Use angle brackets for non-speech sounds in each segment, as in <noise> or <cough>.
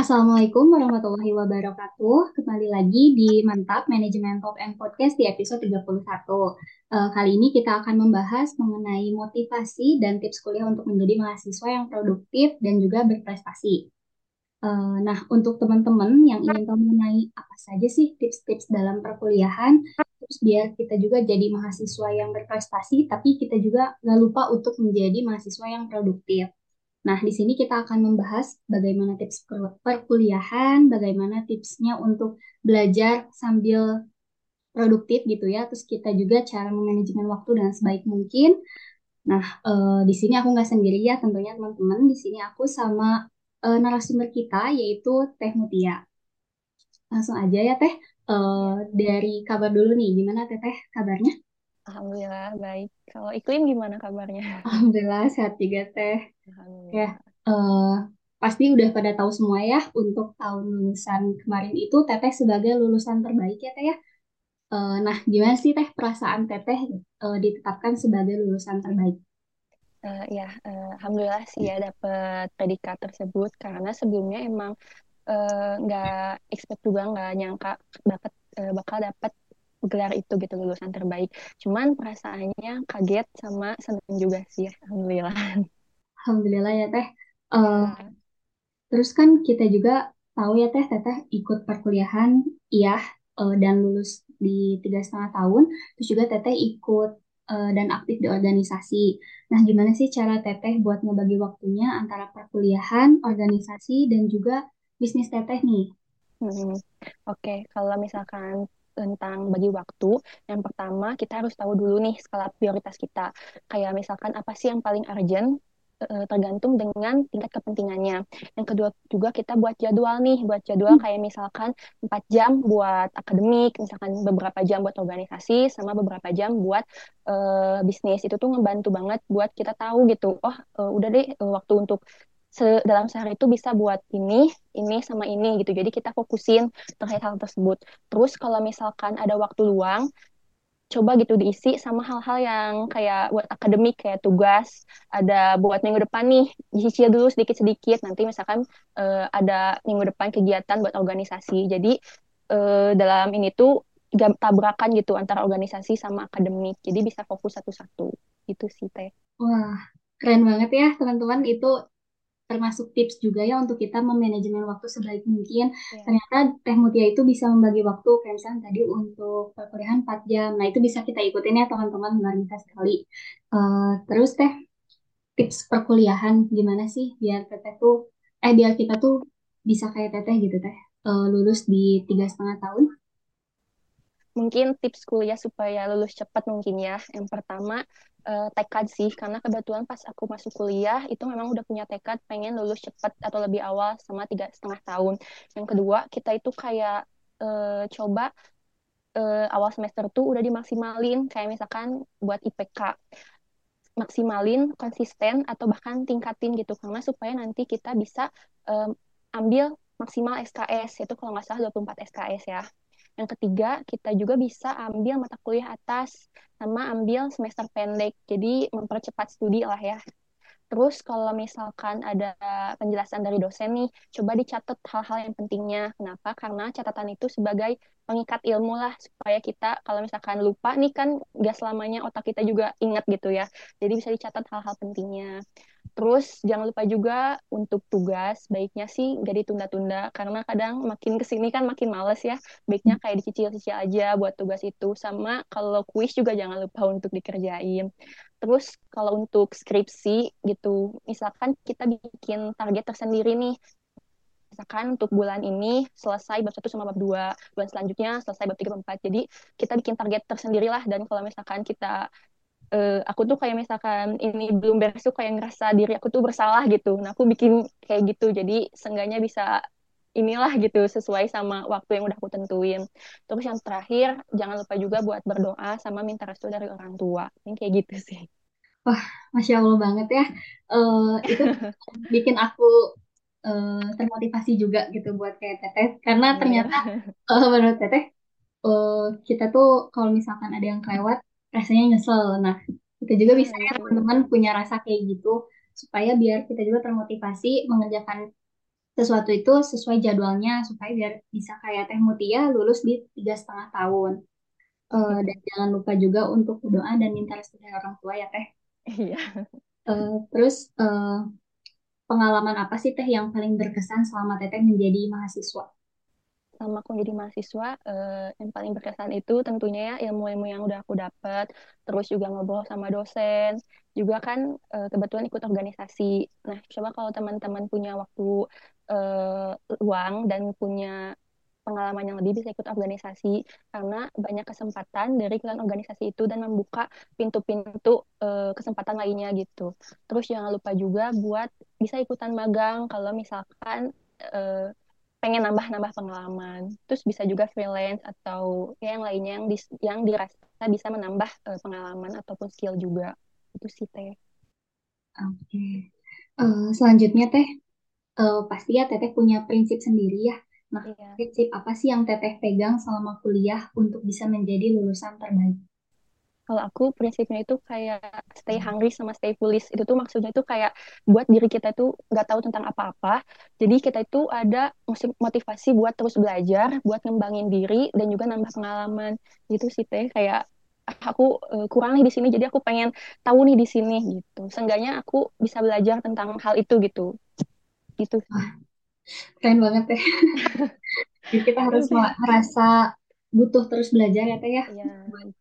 Assalamualaikum warahmatullahi wabarakatuh. Kembali lagi di Mantap Manajemen Top and Podcast di episode 31. Eh, kali ini kita akan membahas mengenai motivasi dan tips kuliah untuk menjadi mahasiswa yang produktif dan juga berprestasi. Eh, nah, untuk teman-teman yang ingin tahu mengenai apa saja sih tips-tips dalam perkuliahan, terus biar kita juga jadi mahasiswa yang berprestasi, tapi kita juga nggak lupa untuk menjadi mahasiswa yang produktif. Nah, di sini kita akan membahas bagaimana tips perkuliahan, bagaimana tipsnya untuk belajar sambil produktif gitu ya. Terus kita juga cara memanajemen waktu dengan sebaik mungkin. Nah, eh, di sini aku nggak sendiri ya tentunya teman-teman. Di sini aku sama eh, narasumber kita yaitu Teh Mutia. Langsung aja ya Teh. Eh, dari kabar dulu nih, gimana Teh Teh kabarnya? Alhamdulillah baik. Kalau Iklim gimana kabarnya? Alhamdulillah sehat juga Teh. Ya, eh, pasti udah pada tahu semua ya, untuk tahun lulusan kemarin itu Teteh sebagai lulusan terbaik ya Teh ya. Eh, nah, gimana sih Teh perasaan Teteh eh, ditetapkan sebagai lulusan terbaik? Eh, ya, eh, Alhamdulillah sih ya dapat predikat tersebut karena sebelumnya emang nggak expect juga nggak nyangka dapat bakal dapat gelar itu gitu lulusan terbaik. Cuman perasaannya kaget sama seneng juga sih. Alhamdulillah. Alhamdulillah ya Teh. Eh, Ya. terus kan kita juga tahu ya Teh, Teteh ikut perkuliahan, iya, eh, dan lulus di tiga setengah tahun. Terus juga Teteh ikut eh, dan aktif di organisasi. Nah, gimana sih cara Teteh buat ngebagi waktunya antara perkuliahan, organisasi, dan juga bisnis Teteh nih? Hmm. Oke, Kalau misalkan tentang bagi waktu, yang pertama kita harus tahu dulu nih skala prioritas kita. Kayak misalkan apa sih yang paling urgent, eh, tergantung dengan tingkat kepentingannya. Yang kedua juga kita buat jadwal nih, buat jadwal kayak misalkan 4 jam buat akademik, misalkan beberapa jam buat organisasi, sama beberapa jam buat eh, bisnis. Itu tuh ngebantu banget buat kita tahu gitu, oh eh, udah deh eh, waktu untuk se- dalam sehari itu bisa buat ini, ini sama ini gitu. Jadi kita fokusin terkait hal tersebut. Terus kalau misalkan ada waktu luang, coba gitu diisi sama hal-hal yang kayak buat akademik kayak tugas, ada buat minggu depan nih, disicil dulu sedikit-sedikit. Nanti misalkan eh, ada minggu depan kegiatan buat organisasi. Jadi eh, dalam ini tuh tabrakan gitu antara organisasi sama akademik. Jadi bisa fokus satu-satu. Itu sih Teh. Wah, keren banget ya teman-teman. Itu termasuk tips juga ya untuk kita memanajemen waktu sebaik mungkin. Ya. Ternyata Teh Mutia itu bisa membagi waktu, kayak misalnya tadi untuk perkuliahan 4 jam. Nah, itu bisa kita ikutin ya teman-teman, luar biasa sekali. Eh, terus Teh, tips perkuliahan gimana sih biar Teteh tuh, eh biar kita tuh bisa kayak Teteh gitu Teh, Eh, lulus di tiga setengah tahun. Mungkin tips kuliah supaya lulus cepat mungkin ya. Yang pertama, eh, tekad sih. Karena kebetulan pas aku masuk kuliah, itu memang udah punya tekad pengen lulus cepat atau lebih awal sama tiga setengah tahun. Yang kedua, kita itu kayak eh, coba eh, awal semester tuh udah dimaksimalin. Kayak misalkan buat IPK. Maksimalin, konsisten, atau bahkan tingkatin gitu. Karena supaya nanti kita bisa eh, ambil maksimal SKS. Itu kalau nggak salah 24 SKS ya. Yang ketiga, kita juga bisa ambil mata kuliah atas sama ambil semester pendek. Jadi mempercepat studi lah ya. Terus kalau misalkan ada penjelasan dari dosen nih, coba dicatat hal-hal yang pentingnya. Kenapa? Karena catatan itu sebagai pengikat ilmu lah, supaya kita kalau misalkan lupa nih kan gak selamanya otak kita juga ingat gitu ya. Jadi bisa dicatat hal-hal pentingnya. Terus jangan lupa juga untuk tugas, baiknya sih gak ditunda-tunda, karena kadang makin ke sini kan makin males ya. Baiknya kayak dicicil-cicil aja buat tugas itu. Sama kalau kuis juga jangan lupa untuk dikerjain. Terus kalau untuk skripsi gitu, misalkan kita bikin target tersendiri nih. Misalkan untuk bulan ini selesai bab 1 sama bab 2, bulan selanjutnya selesai bab 3 bab 4. Jadi kita bikin target tersendiri lah dan kalau misalkan kita eh, aku tuh kayak misalkan ini belum beres tuh kayak ngerasa diri aku tuh bersalah gitu. Nah, aku bikin kayak gitu. Jadi seenggaknya bisa inilah gitu sesuai sama waktu yang udah aku tentuin. Terus yang terakhir, jangan lupa juga buat berdoa sama minta restu dari orang tua. Yang kayak gitu sih. Wah, Masya Allah banget ya. Eh, itu <laughs> bikin aku eh, termotivasi juga gitu buat kayak Teteh. Karena ternyata Alhamdulillah. eh, menurut Teteh, eh, kita tuh kalau misalkan ada yang kelewat, rasanya nyesel. Nah, kita juga bisa ya itu. teman-teman punya rasa kayak gitu, supaya biar kita juga termotivasi mengerjakan sesuatu itu sesuai jadwalnya supaya biar bisa kayak Teh Mutia lulus di tiga setengah tahun. Eh, dan jangan lupa juga untuk berdoa dan minta restu dari orang tua ya Teh. Iya. Eh, terus eh, pengalaman apa sih Teh yang paling berkesan selama Teteh menjadi mahasiswa? Selama aku jadi mahasiswa, eh, yang paling berkesan itu tentunya ya ilmu-ilmu yang udah aku dapat, terus juga ngobrol sama dosen, juga kan eh, kebetulan ikut organisasi. Nah, coba kalau teman-teman punya waktu eh, luang dan punya pengalaman yang lebih bisa ikut organisasi karena banyak kesempatan dari kegiatan organisasi itu dan membuka pintu-pintu eh, kesempatan lainnya gitu. Terus jangan lupa juga buat bisa ikutan magang kalau misalkan eh, pengen nambah-nambah pengalaman. Terus bisa juga freelance atau ya yang lainnya yang dis- yang dirasa bisa menambah eh, pengalaman ataupun skill juga. Itu sih Teh. Oke. Eh, selanjutnya Teh, eh, pasti ya Teteh punya prinsip sendiri ya. Nah, Iya. prinsip apa sih yang Teteh pegang selama kuliah untuk bisa menjadi lulusan terbaik? Kalau aku prinsipnya itu kayak stay hungry sama stay foolish. Itu tuh maksudnya itu kayak buat diri kita itu nggak tahu tentang apa-apa. Jadi kita itu ada motivasi buat terus belajar, buat ngembangin diri dan juga nambah pengalaman. Gitu sih teh kayak "Ah, aku eh, kurang nih di sini jadi aku pengen tahu nih di sini gitu. Seenggaknya aku bisa belajar tentang hal itu gitu. Gitu. Keren banget. <laughs> Jadi kita harus merasa butuh terus belajar ya Teh ya. Iya,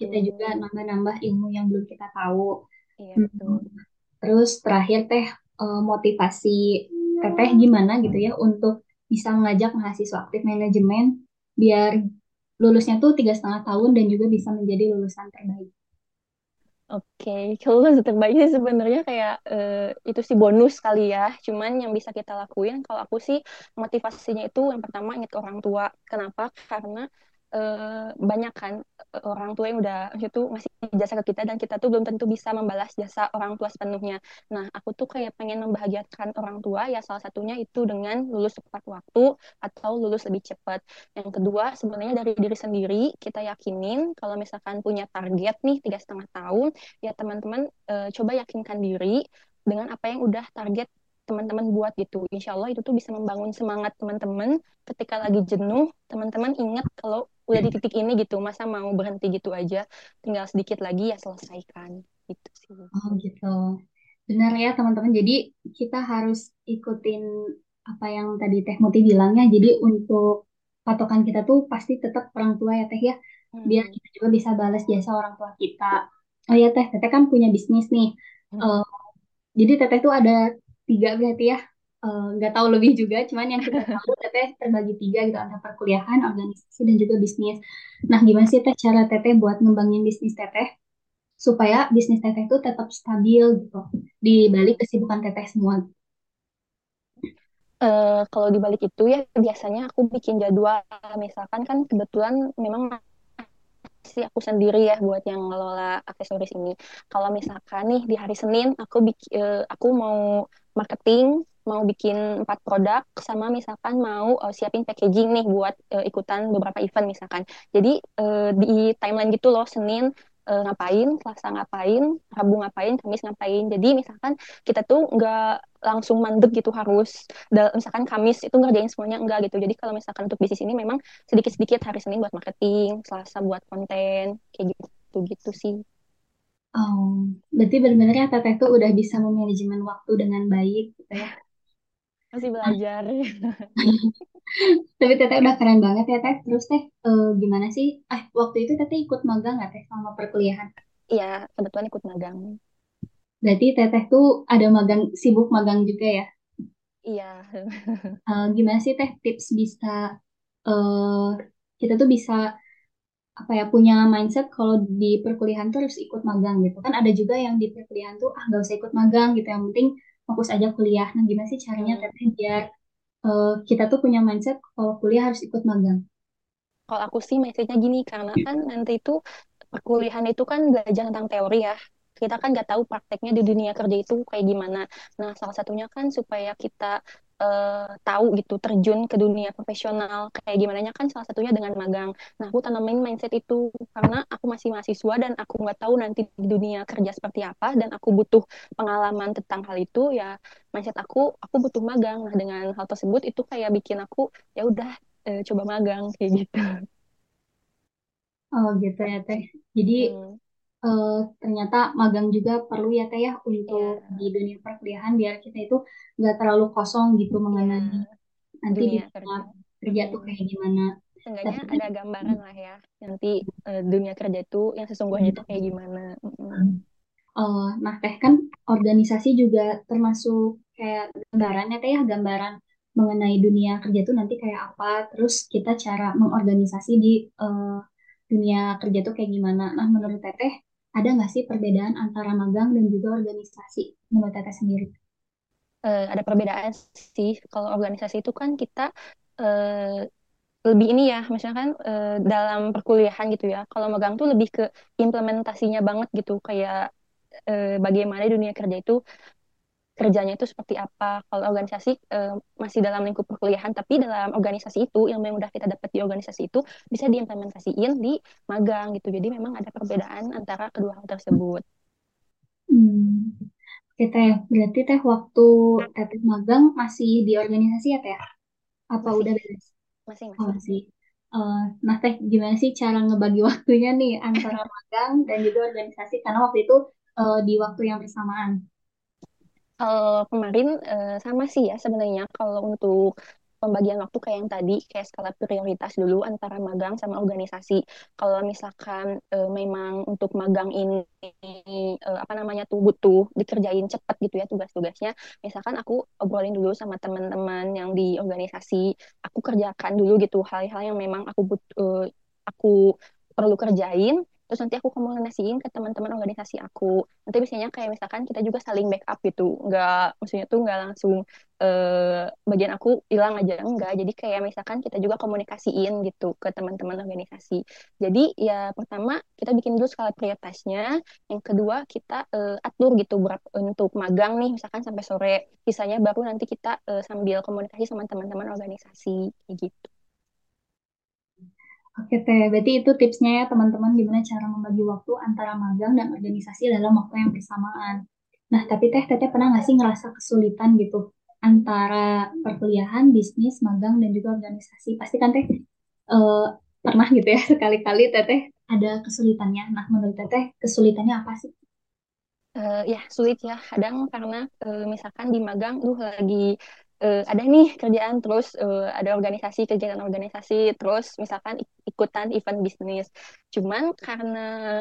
kita juga nambah-nambah ilmu yang belum kita tahu. Iya, Hmm, betul. Terus terakhir Teh, eh, motivasi Teteh gimana gitu ya untuk bisa mengajak mahasiswa aktif manajemen biar lulusnya tuh tiga setengah tahun dan juga bisa menjadi lulusan terbaik. Oke, kalau lulus terbaik sih sebenarnya kayak eh, itu sih bonus kali ya. Cuman yang bisa kita lakuin, kalau aku sih motivasinya itu yang pertama ingat ke orang tua. Kenapa? Karena eh, banyak kan eh, orang tua yang udah itu ngasih jasa ke kita dan kita tuh belum tentu bisa membalas jasa orang tua sepenuhnya. Nah, aku tuh kayak pengen membahagiakan orang tua ya salah satunya itu dengan lulus tepat waktu atau lulus lebih cepat. Yang kedua, sebenarnya dari diri sendiri kita yakinin kalau misalkan punya target nih tiga setengah tahun ya teman-teman eh, coba yakinkan diri dengan apa yang udah target teman-teman buat gitu. Insya Allah itu tuh bisa membangun semangat teman-teman ketika lagi jenuh, teman-teman ingat kalau udah di titik ini gitu, masa mau berhenti gitu aja, tinggal sedikit lagi ya selesaikan gitu sih. Oh gitu. Benar ya teman-teman. Jadi kita harus ikutin apa yang tadi Teh Muti bilang ya. Jadi untuk patokan kita tuh pasti tetap orang tua ya Teh ya. Biar Hmm. kita juga bisa balas jasa orang tua kita. Oh ya Teh, Teteh kan punya bisnis nih. Eh, jadi Teteh tuh ada tiga berarti ya. Eh, Nggak tahu lebih juga, cuman yang kita tahu Teteh terbagi tiga gitu antara perkuliahan, organisasi, dan juga bisnis. Nah, gimana sih Teh cara Teteh buat ngembangin bisnis Teteh supaya bisnis Teteh itu tetap stabil gitu di balik kesibukan Teteh semua. Eh, kalau dibalik itu ya biasanya aku bikin jadwal misalkan kan kebetulan memang sih aku sendiri ya buat yang ngelola aksesoris ini. Kalau misalkan nih di hari Senin aku bik- eh, aku mau marketing, mau bikin empat produk, sama misalkan mau eh, siapin packaging nih buat eh, ikutan beberapa event misalkan. Jadi eh, di timeline gitu loh Senin eh, ngapain, Selasa ngapain, Rabu ngapain, Kamis ngapain. Jadi misalkan kita tuh nggak langsung mandek gitu harus misalkan Kamis itu ngerjain semuanya enggak gitu. Jadi kalau misalkan untuk bisnis ini memang sedikit-sedikit hari Senin buat marketing, Selasa buat konten, kayak gitu gitu sih. Oh, berarti benar-benar ya Teteh tuh udah bisa memanajemen waktu dengan baik gitu ya. Masih belajar. tapi Teteh udah keren banget ya Teh. Terus Teh, eh, gimana sih? Ah, waktu itu Teteh ikut magang nggak Teh sama perkuliahan? Iya, kebetulan ikut magang. Berarti Teteh tuh ada magang, sibuk magang juga ya? Iya. Eh, gimana sih Teh tips bisa eh kita tuh bisa apa ya punya mindset kalau di perkuliahan tuh harus ikut magang gitu kan ada juga yang di perkuliahan tuh ah nggak usah ikut magang gitu yang penting fokus aja kuliah nah gimana sih caranya Hmm. Teteh biar eh, kita tuh punya mindset kalau kuliah harus ikut magang Kalau aku sih message-nya gini, karena kan nanti itu perkuliahan itu kan belajar tentang teori ya. Kita kan nggak tahu prakteknya di dunia kerja itu kayak gimana. Nah, salah satunya kan supaya kita eh, tahu gitu terjun ke dunia profesional kayak gimana nya kan salah satunya dengan magang. Nah aku tanamin mindset itu karena aku masih mahasiswa dan aku nggak tahu nanti di dunia kerja seperti apa dan aku butuh pengalaman tentang hal itu ya mindset aku aku butuh magang. Nah dengan hal tersebut itu kayak bikin aku ya udah eh, coba magang kayak gitu. Oh gitu ya Teh. Jadi Hmm, eh, ternyata magang juga perlu ya Teh ya untuk ya, di dunia perkuliahan biar kita itu nggak terlalu kosong gitu mengenai ya nanti di dunia dunia kerja. kerja tuh Mm-mm. kayak gimana. Seenggaknya Tapi ada gambaran lah ya nanti eh, dunia kerja itu yang sesungguhnya itu kayak gimana. Eh, nah Teh kan organisasi juga termasuk kayak gambaran ya Teh ya gambaran mengenai dunia kerja tuh nanti kayak apa. Terus kita cara mengorganisasi di eh, dunia kerja tuh kayak gimana. Nah menurut Teteh ada nggak sih perbedaan antara magang dan juga organisasi menurut Teteh sendiri? Eh, ada perbedaan sih kalau organisasi itu kan kita eh, lebih ini ya, misalkan eh, dalam perkuliahan gitu ya. Kalau magang tuh lebih ke implementasinya banget gitu, kayak eh, bagaimana dunia kerja itu kerjanya itu seperti apa. Kalau organisasi eh, masih dalam lingkup perkuliahan, tapi dalam organisasi itu ilmu yang udah kita dapat di organisasi itu bisa diimplementasiin di magang gitu. Jadi memang ada perbedaan antara kedua hal tersebut. Hmm, oke Teh, berarti Teh waktu Teteh magang masih di organisasi ya Teh? Apa Masih, udah beres? masih, Oh, masih. masih. Eh, nah Teh, gimana sih cara ngebagi <laughs> waktunya nih antara magang dan juga organisasi? Karena waktu itu eh, di waktu yang bersamaan. Kalau kemarin eh, sama sih ya sebenarnya kalau untuk pembagian waktu kayak yang tadi kayak skala prioritas dulu antara magang sama organisasi. Kalau misalkan eh, memang untuk magang ini eh, apa namanya tuh butuh dikerjain cepat gitu ya tugas-tugasnya. Misalkan aku obrolin dulu sama teman-teman yang di organisasi, aku kerjakan dulu gitu hal-hal yang memang aku but eh, aku perlu kerjain. Terus nanti aku komunikasiin ke teman-teman organisasi aku. Nanti biasanya kayak misalkan kita juga saling backup gitu. Nggak maksudnya tuh nggak langsung eh, bagian aku hilang aja enggak jadi kayak misalkan kita juga komunikasiin gitu ke teman-teman organisasi. Jadi ya pertama kita bikin dulu skala prioritasnya. Yang kedua kita eh, atur gitu berapa untuk magang nih misalkan sampai sore. Sisanya baru nanti kita eh, sambil komunikasi sama teman-teman organisasi. Kayak gitu Oke Teh, berarti itu tipsnya ya teman-teman gimana cara membagi waktu antara magang dan organisasi dalam waktu yang bersamaan. Nah, tapi Teh, Teteh pernah nggak sih ngerasa kesulitan gitu antara perkuliahan, bisnis, magang, dan juga organisasi? Pasti kan Teh eh, pernah gitu ya <laughs> sekali-kali Teteh ada kesulitannya. Nah, menurut Teteh kesulitannya apa sih? Eh, ya sulit ya kadang karena eh, misalkan di magang duh lagi eh, ada nih kerjaan terus eh, ada organisasi kegiatan organisasi terus misalkan ik- ikutan event bisnis. Cuman karena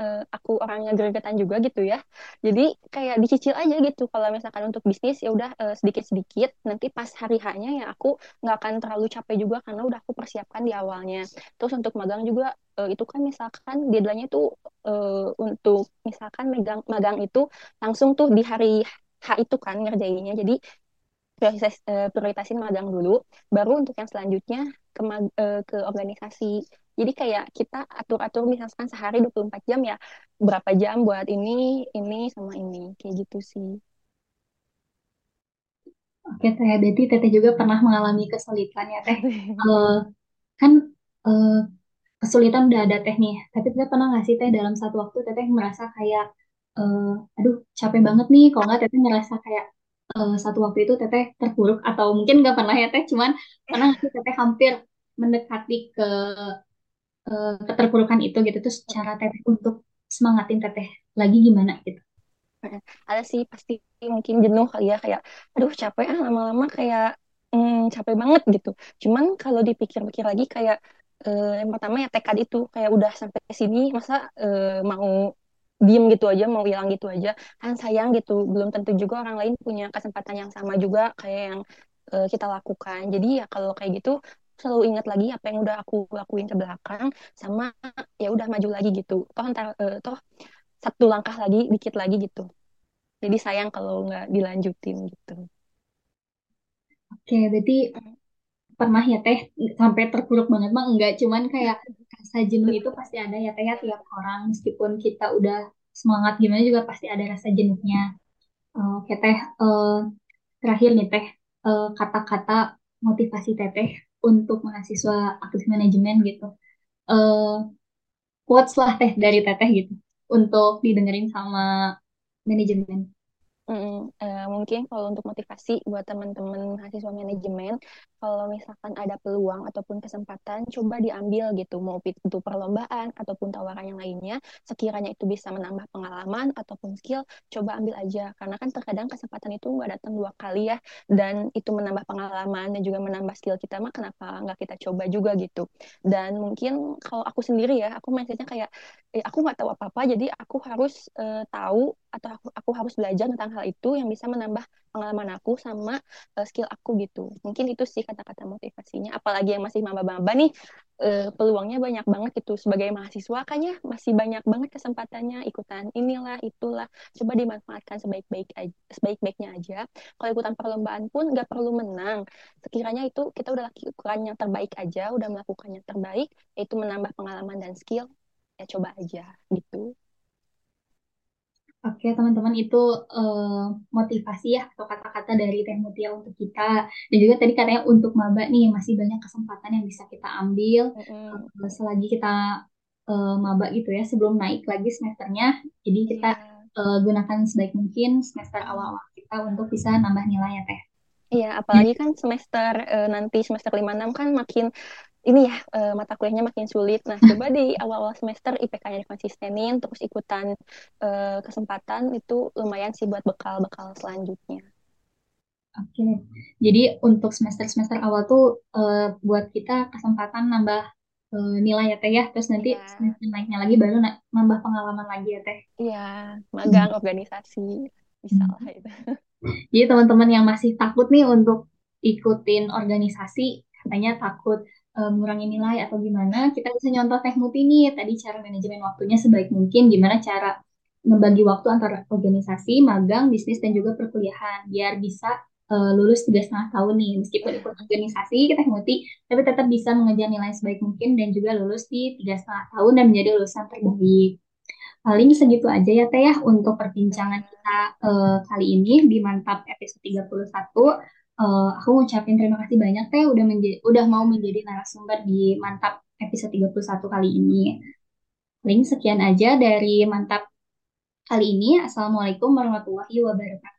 eh, aku orangnya gregetan juga gitu ya jadi kayak dicicil aja gitu. Kalau misalkan untuk bisnis ya udah eh, sedikit-sedikit. Nanti pas hari hanya ya aku nggak akan terlalu capek juga karena udah aku persiapkan di awalnya. Terus untuk magang juga eh, itu kan misalkan deadline-nya tuh eh, untuk misalkan megang magang itu langsung tuh di hari H itu kan ngerjainnya. Jadi prioritas, eh, prioritasin magang dulu, baru untuk yang selanjutnya ke, eh, ke organisasi. Jadi kayak kita atur-atur misalkan sehari 24 jam ya, berapa jam buat ini, ini, sama ini. Kayak gitu sih. Oke Teh, berarti Teteh juga pernah mengalami kesulitan ya Teh. <laughs> Eh, kan eh, kesulitan udah ada teh nih. Tapi teteh pernah nggak sih teh dalam satu waktu teteh merasa kayak, eh, aduh capek banget nih. Kalau nggak teteh ngerasa kayak eh, satu waktu itu teteh terpuruk atau mungkin nggak pernah ya teh. Cuman pernah sih teteh hampir mendekati ke eh, keterpurukan itu gitu. Terus cara teteh untuk semangatin teteh lagi gimana gitu. Ada sih pasti mungkin jenuh kali ya, kayak aduh capek ah lama-lama kayak hmm, capek banget gitu. Cuman kalau dipikir-pikir lagi kayak eh, yang pertama ya tekad itu kayak udah sampai sini masa eh, mau diem gitu aja, mau hilang gitu aja. Kan sayang gitu, belum tentu juga orang lain punya kesempatan yang sama juga kayak yang eh, kita lakukan. Jadi ya kalau kayak gitu selalu ingat lagi apa yang udah aku lakuin ke belakang sama ya udah maju lagi gitu. Toh ntar eh, toh satu langkah lagi, dikit lagi gitu. Jadi sayang kalau nggak dilanjutin gitu. Oke, berarti pernah ya teh sampai terpuruk banget mah enggak. Cuman kayak <laughs> rasa jenuh itu pasti ada ya teh ya tiap orang. Meskipun kita udah semangat gimana juga pasti ada rasa jenuhnya. Eh, Oke teh, Eh, terakhir nih teh, uh, kata-kata motivasi Teteh untuk mahasiswa aktif manajemen gitu. Uh, quotes lah Teh dari Teteh gitu untuk didengerin sama manajemen. Mm, uh, mungkin kalau untuk motivasi buat teman-teman mahasiswa manajemen, kalau misalkan ada peluang ataupun kesempatan, coba diambil gitu, mau itu perlombaan ataupun tawaran yang lainnya, sekiranya itu bisa menambah pengalaman ataupun skill, coba ambil aja. Karena kan terkadang kesempatan itu nggak datang dua kali ya, dan itu menambah pengalaman dan juga menambah skill kita, mah kenapa nggak kita coba juga gitu. Dan mungkin kalau aku sendiri ya, aku mindsetnya kayak, eh, aku nggak tahu apa-apa, jadi aku harus uh, tahu atau aku, aku harus belajar tentang hal itu yang bisa menambah pengalaman aku sama uh, skill aku gitu. Mungkin itu sih kata-kata motivasinya. Apalagi yang masih maba-maba nih, uh, peluangnya banyak banget gitu. Sebagai mahasiswa kayaknya masih banyak banget kesempatannya ikutan inilah itulah. Coba dimanfaatkan sebaik-baik sebaik-baiknya aja. Kalau ikutan perlombaan pun nggak perlu menang. Sekiranya itu kita udah lakukan yang terbaik aja, udah melakukan yang terbaik, yaitu menambah pengalaman dan skill, ya coba aja gitu. Oke, teman-teman itu uh, motivasi ya atau kata-kata dari Teh Mutia untuk kita. Dan juga tadi katanya untuk maba nih masih banyak kesempatan yang bisa kita ambil mm -hmm. uh, selagi kita uh, maba gitu ya sebelum naik lagi semesternya. Jadi kita yeah. uh, gunakan sebaik mungkin semester awal-awal kita untuk bisa nambah nilai ya Teh. Iya, apalagi kan semester uh, nanti semester 5 6 kan makin ini ya uh, mata kuliahnya makin sulit. Nah, coba di awal-awal semester IPK-nya dikonsistenin, terus ikutan uh, kesempatan itu lumayan sih buat bekal-bekal selanjutnya. Oke, okay. jadi untuk semester-semester awal tuh uh, buat kita kesempatan nambah uh, nilai ya teh ya, terus nanti yeah. semester naiknya lagi baru na nambah pengalaman lagi ya teh. Iya, magang hmm. organisasi bisa lah hmm. itu. Jadi teman-teman yang masih takut nih untuk ikutin organisasi, katanya takut mengurangi nilai atau gimana, kita bisa nyontoh teh nih tadi cara manajemen waktunya sebaik mungkin, gimana cara ngebagi waktu antara organisasi, magang, bisnis, dan juga perkuliahan, biar bisa uh, lulus tiga setengah tahun nih, meskipun ikut organisasi, kita muti, tapi tetap bisa mengejar nilai sebaik mungkin dan juga lulus di tiga setengah tahun dan menjadi lulusan terbaik. Paling segitu aja ya Teh ya untuk perbincangan kita uh, kali ini di Mantap episode 31 uh, aku ngucapin terima kasih banyak teh udah menjadi udah mau menjadi narasumber di Mantap episode 31 kali ini. Link sekian aja dari Mantap kali ini. Assalamualaikum warahmatullahi wabarakatuh.